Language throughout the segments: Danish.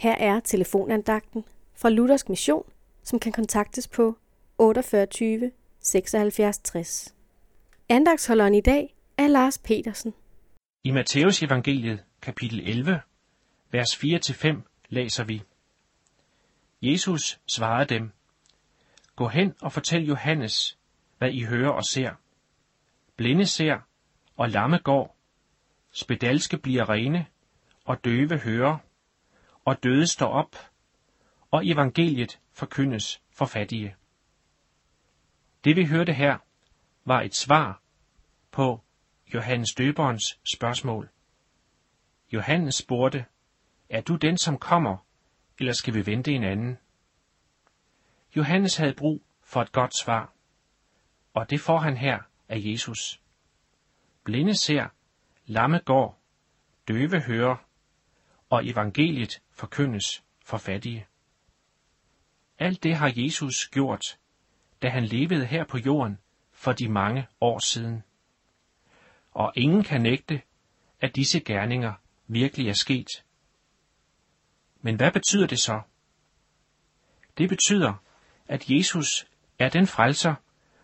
Her er telefonandagten fra Luthersk Mission, som kan kontaktes på 48 76 60. Andagsholderen i dag er Lars Petersen. I Matteus evangeliet, kapitel 11, vers 4-5, læser vi. Jesus svarede dem, Gå hen og fortæl Johannes, hvad I hører og ser. Blinde ser, og lamme går. Spedalske bliver rene, og døve hører, og døde står op, og evangeliet forkyndes for fattige. Det vi hørte her, var et svar på Johannes døberens spørgsmål. Johannes spurgte, er du den, som kommer, eller skal vi vente en anden? Johannes havde brug for et godt svar, og det får han her af Jesus. Blinde ser, lamme går, døve hører, og evangeliet forkyndes for fattige. Alt det har Jesus gjort, da han levede her på jorden for de mange år siden. Og ingen kan nægte, at disse gerninger virkelig er sket. Men hvad betyder det så? Det betyder, at Jesus er den frelser,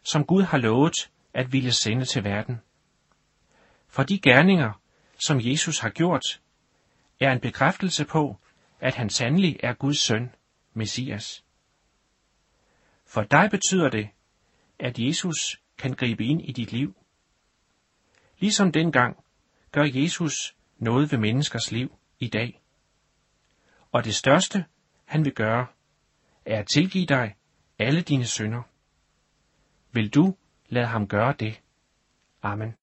som Gud har lovet at ville sende til verden. For de gerninger, som Jesus har gjort, er en bekræftelse på, at han sandelig er Guds søn, Messias. For dig betyder det, at Jesus kan gribe ind i dit liv. Ligesom dengang gør Jesus noget ved menneskers liv i dag. Og det største, han vil gøre, er at tilgive dig alle dine synder. Vil du lade ham gøre det? Amen.